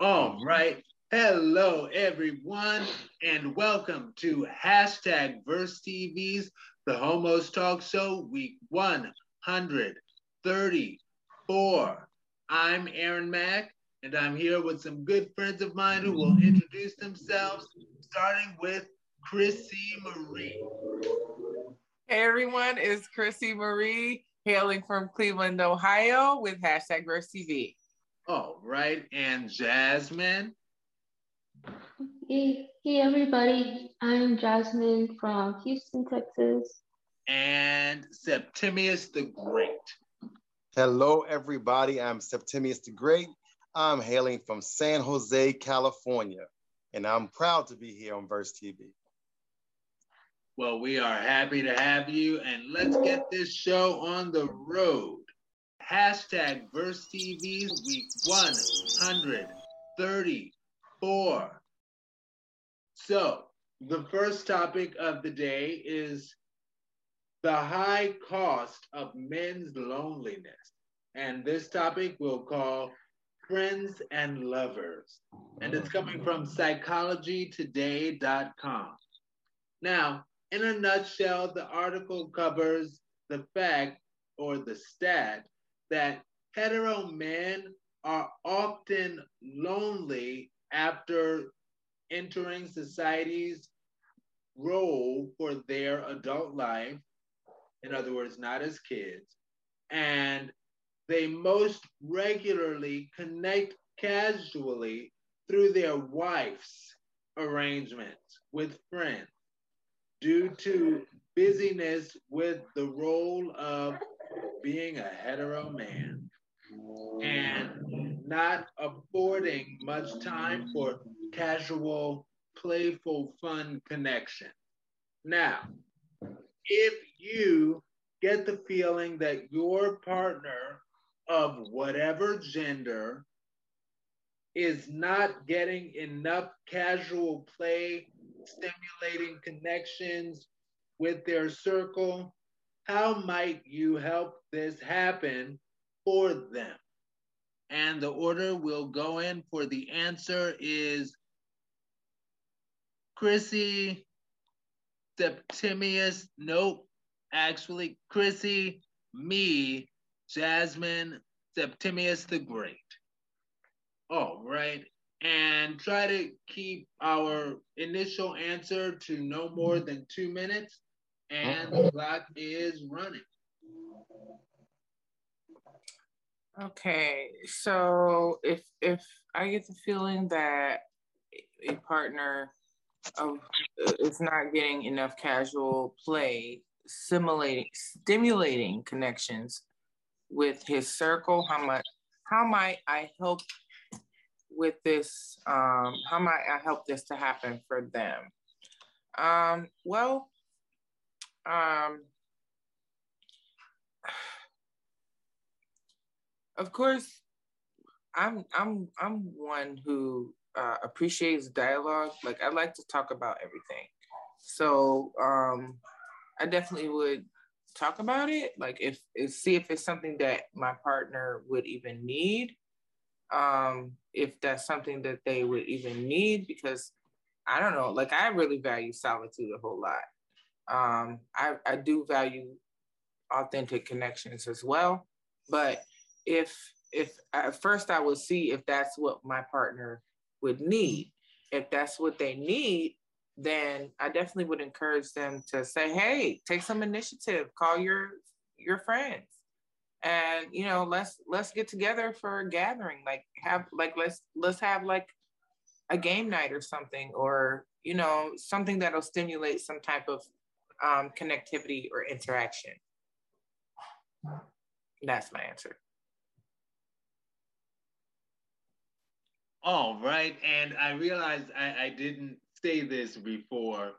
All right. Hello, everyone, and welcome to hashtag Verse TV's The Homos Talk Show, week 134. I'm Aaron Mack, and I'm here with some good friends of mine who will introduce themselves, starting with Chrissy Marie. Hey everyone, it's Chrissy Marie, hailing from Cleveland, Ohio, with hashtag Verse TV. All right, and Jasmine. Hey, hey everybody, I'm Jasmine from Houston, Texas. And Septimius the Great. Hello, everybody. I'm Septimius the Great. I'm hailing from San Jose, California, and I'm proud to be here on Verse TV. Well, we are happy to have you, and let's get this show on the road. Hashtag Verse TV week 134. So, the first topic of the day is the high cost of men's loneliness. And this topic we'll call Friends and Lovers. And it's coming from psychologytoday.com. Now, in a nutshell, the article covers the fact or the stat that hetero men are often lonely after entering society's role for their adult life, in other words, not as kids, and they most regularly connect casually through their wife's arrangements with friends due to busyness with the role of being a hetero man and not affording much time for casual, playful, fun connection. Now, if you get the feeling that your partner of whatever gender is not getting enough casual play, stimulating connections with their circle, how might you help this happen for them? And the order we'll go in for the answer is Chrissy, Septimius, nope, actually, Chrissy, me, Jasmine, Septimius the Great. All right. And try to keep our initial answer to no more than two minutes. And the clock is running. Okay, so if if I get the feeling that a partner of is not getting enough casual play, simulating stimulating connections with his circle, how much how might I help with this? Um, how might I help this to happen for them? Um, well, um, of course, I'm I'm I'm one who uh, appreciates dialogue. Like I like to talk about everything. So um, I definitely would talk about it. Like if, if see if it's something that my partner would even need. Um, if that's something that they would even need, because I don't know. Like I really value solitude a whole lot. Um, I I do value authentic connections as well, but if if at first I would see if that's what my partner would need. If that's what they need, then I definitely would encourage them to say, "Hey, take some initiative. Call your your friends, and you know, let's let's get together for a gathering. Like have like let's let's have like a game night or something, or you know, something that'll stimulate some type of um, connectivity or interaction." That's my answer. All right. And I realized I, I didn't say this before,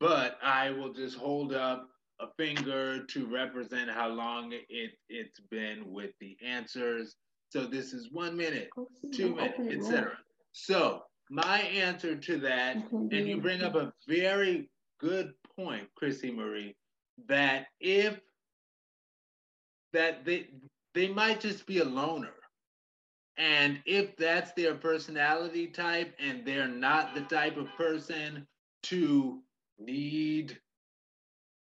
but I will just hold up a finger to represent how long it, it's been with the answers. So this is one minute, two minutes, etc. So my answer to that, and you bring up a very good point, Chrissy Marie, that if that they they might just be a loner And if that's their personality type and they're not the type of person to need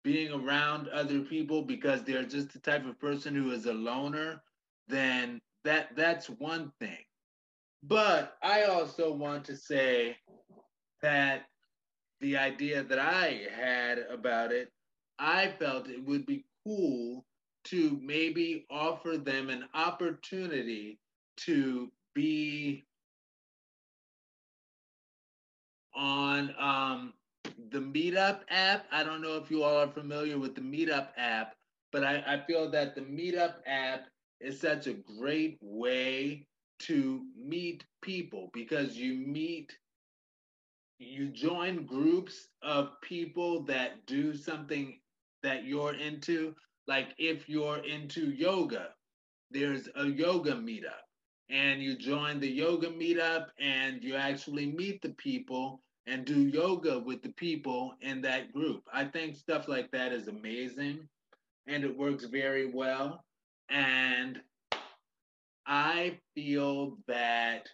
being around other people because they're just the type of person who is a loner, then that that's one thing. But I also want to say that the idea that I had about it, I felt it would be cool to maybe offer them an opportunity to be on um, the Meetup app. I don't know if you all are familiar with the Meetup app, but I, I feel that the Meetup app is such a great way to meet people because you meet you join groups of people that do something that you're into like if you're into yoga there's a yoga meetup and you join the yoga meetup and you actually meet the people and do yoga with the people in that group. I think stuff like that is amazing and it works very well. And I feel that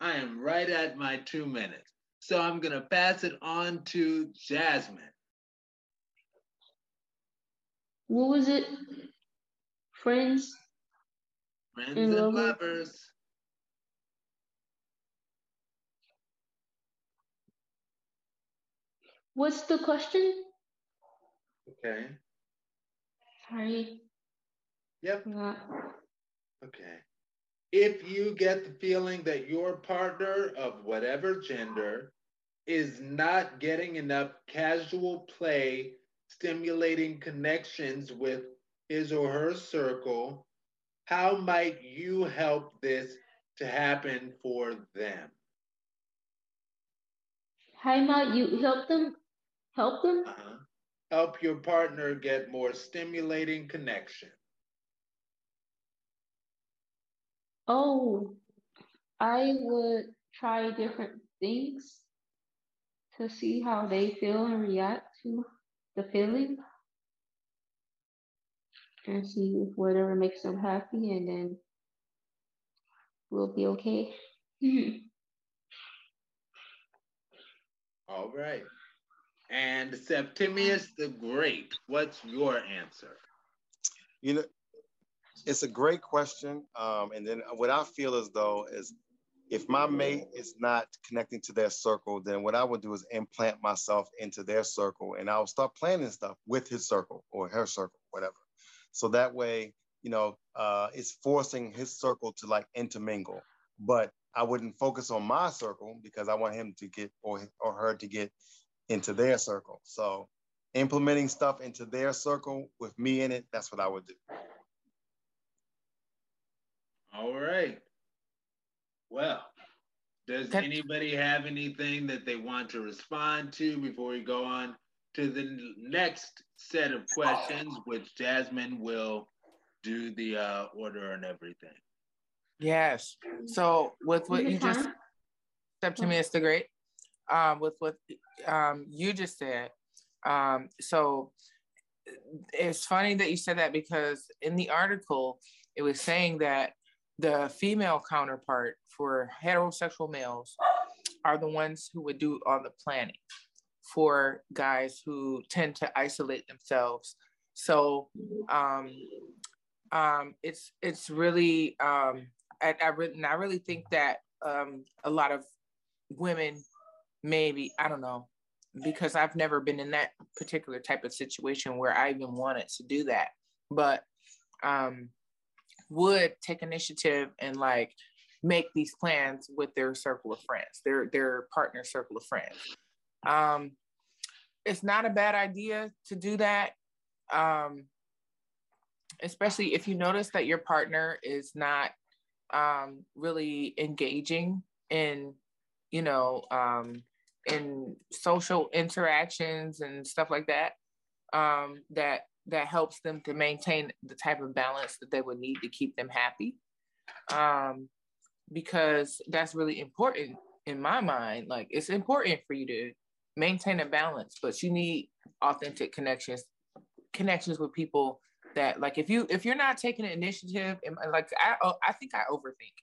I am right at my two minutes. So I'm going to pass it on to Jasmine. What was it? Friends Friends and, and lovers. What's the question? Okay. Sorry. Yep. Okay. If you get the feeling that your partner of whatever gender is not getting enough casual play, stimulating connections with his or her circle, how might you help this to happen for them? How might you help them? Help them? Uh-huh. Help your partner get more stimulating connection. Oh, I would try different things to see how they feel and react to the feeling and see if whatever makes them happy and then we'll be okay. All right. And Septimius the Great, what's your answer? You know, it's a great question. Um, and then what I feel as though is if my mate is not connecting to their circle, then what I would do is implant myself into their circle and I'll start planning stuff with his circle or her circle, whatever. So that way, you know, uh, it's forcing his circle to like intermingle. But I wouldn't focus on my circle because I want him to get or, or her to get into their circle. So implementing stuff into their circle with me in it, that's what I would do. All right. Well, does anybody have anything that they want to respond to before we go on to the next set of questions, which Jasmine will do the uh, order and everything. Yes. So with what you just said to me, it's the great. Um, with what um, you just said, um, so it's funny that you said that because in the article it was saying that the female counterpart for heterosexual males are the ones who would do all the planning for guys who tend to isolate themselves. So um, um, it's it's really um, I, I, re- I really think that um, a lot of women maybe I don't know because I've never been in that particular type of situation where I even wanted to do that, but um, would take initiative and like make these plans with their circle of friends, their their partner circle of friends. Um, it's not a bad idea to do that. Um, especially if you notice that your partner is not um, really engaging in, you know, um, in social interactions and stuff like that. Um, that that helps them to maintain the type of balance that they would need to keep them happy. Um, because that's really important in my mind. Like it's important for you to maintain a balance, but you need authentic connections, connections with people that like if you if you're not taking an initiative and like I oh, I think I overthink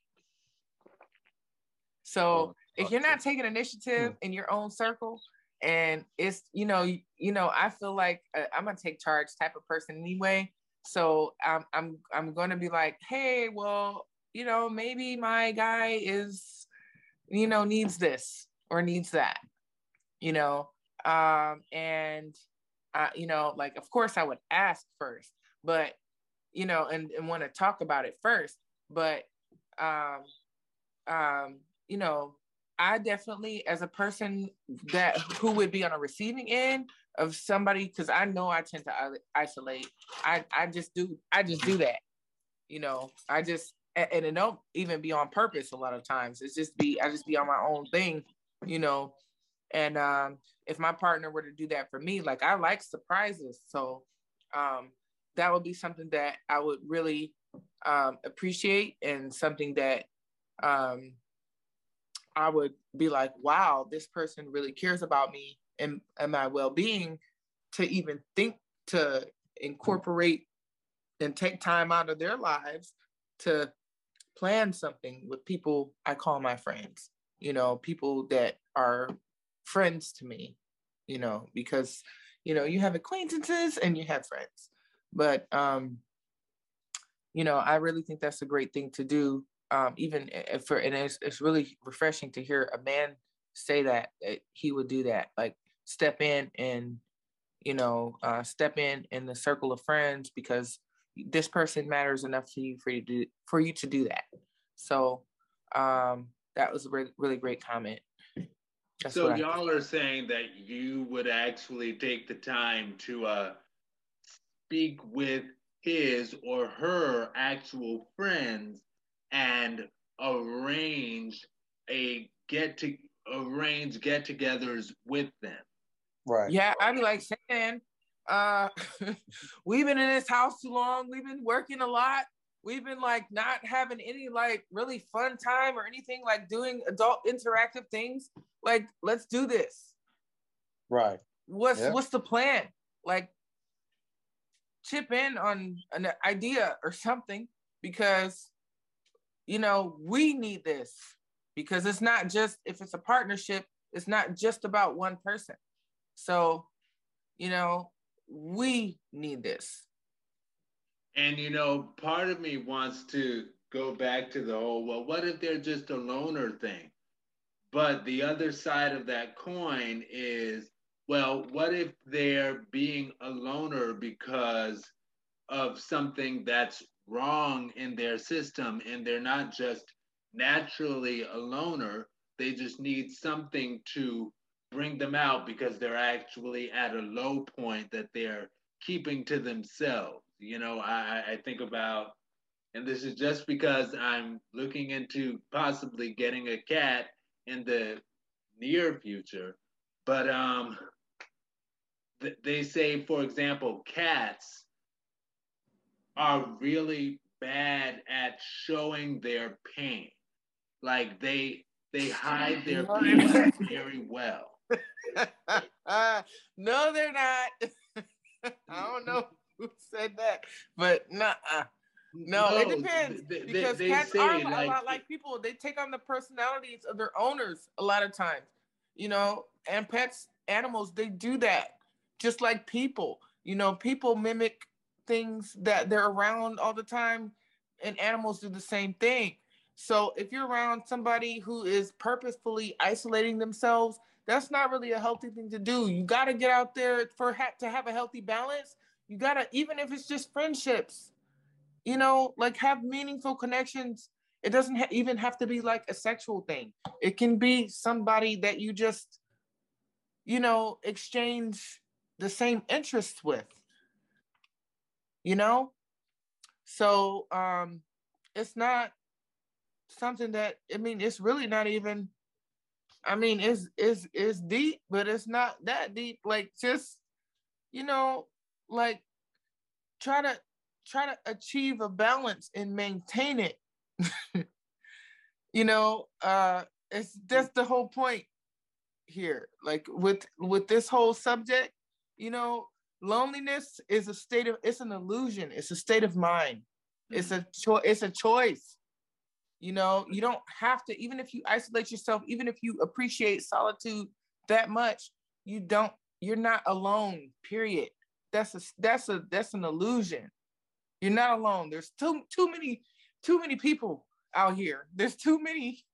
So oh, if you're not taking initiative hmm. in your own circle, and it's you know you, you know I feel like uh, I'm gonna take charge type of person anyway. So I'm I'm I'm gonna be like, hey, well, you know, maybe my guy is, you know, needs this or needs that, you know, um, and uh, you know, like of course I would ask first, but you know, and, and want to talk about it first, but um, um, you know, I definitely, as a person that who would be on a receiving end of somebody, because I know I tend to isolate. I I just do I just do that. You know, I just and it don't even be on purpose a lot of times. It's just be I just be on my own thing. You know, and um, if my partner were to do that for me, like I like surprises, so um, that would be something that I would really um, appreciate and something that um, I would be like, wow, this person really cares about me and, and my well being to even think to incorporate and take time out of their lives to plan something with people I call my friends, you know, people that are friends to me, you know, because, you know, you have acquaintances and you have friends. But, um, you know, I really think that's a great thing to do um, even for and it's, it's really refreshing to hear a man say that, that he would do that like step in and you know uh, step in in the circle of friends because this person matters enough to you for you to do, for you to do that. So um, that was a really, really great comment. That's so y'all are saying that you would actually take the time to uh, speak with his or her actual friends and arrange a get to arrange get-togethers with them. Right. Yeah, I'd be like saying, uh, we've been in this house too long. We've been working a lot. We've been like not having any like really fun time or anything like doing adult interactive things. Like, let's do this. Right. What's yeah. what's the plan? Like, chip in on an idea or something because you know, we need this because it's not just if it's a partnership, it's not just about one person. So, you know, we need this. And you know, part of me wants to go back to the whole, well, what if they're just a loner thing? But the other side of that coin is, well, what if they're being a loner because of something that's wrong in their system and they're not just naturally a loner they just need something to bring them out because they're actually at a low point that they're keeping to themselves. You know i i think about and this is just because i'm looking into possibly getting a cat in the near future but um they say for example cats are really bad at showing their pain. Like they they hide their pain very well. no, they're not. I don't know who said that, but nah. No, no, it depends they, because they, they cats are like, a lot like people. They take on the personalities of their owners a lot of times, you know. And pets, animals, they do that just like people. You know, people mimic things that they're around all the time, and animals do the same thing. So if you're around somebody who is purposefully isolating themselves, that's not really a healthy thing to do. You got to get out there for ha- to have a healthy balance. You got to even if it's just friendships, you know, like have meaningful connections. It doesn't ha- even have to be like a sexual thing. It can be somebody that you just you know, exchange the same interests with you know? So um it's not something that i mean it's really not even i mean it's it's it's deep but it's not that deep. Like just you know like try to try to achieve a balance and maintain it. You know uh it's that's the whole point here. Like with with this whole subject you know loneliness is a state of it's an illusion it's a state of mind it's mm. a choice it's a choice You know, you don't have to, even if you isolate yourself, even if you appreciate solitude that much, you don't, you're not alone, period. That's a that's a that's an illusion. You're not alone. There's too too many, too many people out here. There's too many,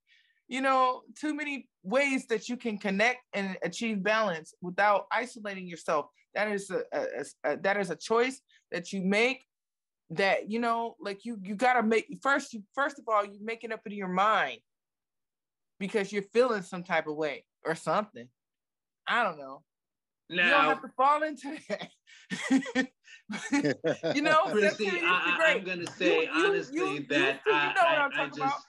you know, too many ways that you can connect and achieve balance without isolating yourself. That is a, a, a that is a choice that you make that you know like you you got to make first you first of all you make it up in your mind because you're feeling some type of way or something. I don't know. Now, you don't have to fall into that. You know I, am gonna say you, honestly you, you, that I, I, I just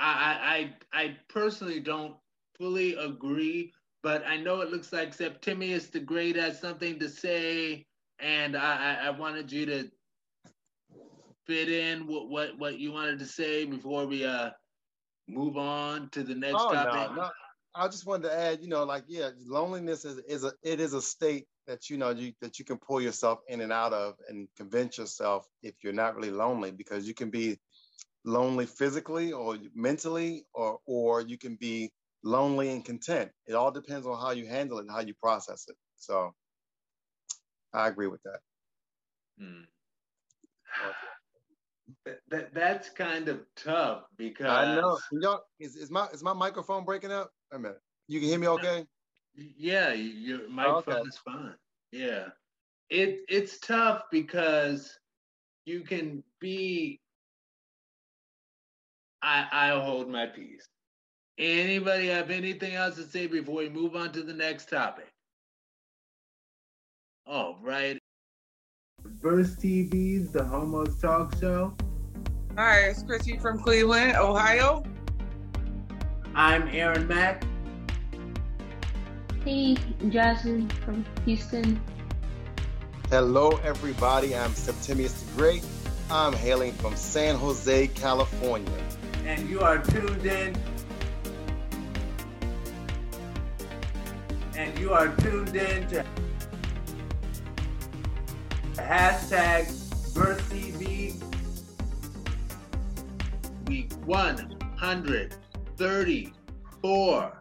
I, I I personally don't fully agree but I know it looks like Septimius the Great has something to say, and I, I wanted you to fit in what, what what you wanted to say before we uh move on to the next oh, topic? No, no. I just wanted to add, you know, like yeah, loneliness is, is a it is a state that you know you, that you can pull yourself in and out of and convince yourself if you're not really lonely because you can be lonely physically or mentally or or you can be lonely and content. It all depends on how you handle it and how you process it. So I agree with that. Hmm that, that's kind of tough because I know. Y'all, is, is my is my microphone breaking up? Wait a minute. You can hear me okay? Yeah, your microphone oh, okay. is fine. Yeah. It it's tough because you can be I I'll hold my peace. Anybody have anything else to say before we move on to the next topic? All right. Verse TV's The Homos Talk Show. Hi, it's Chrissy from Cleveland, Ohio. I'm Aaron Mack. Hey, Jasmine from Houston. Hello, everybody. I'm Septimius the Great. I'm hailing from San Jose, California. And you are tuned in. You are tuned in to hashtag VerseTV week 134.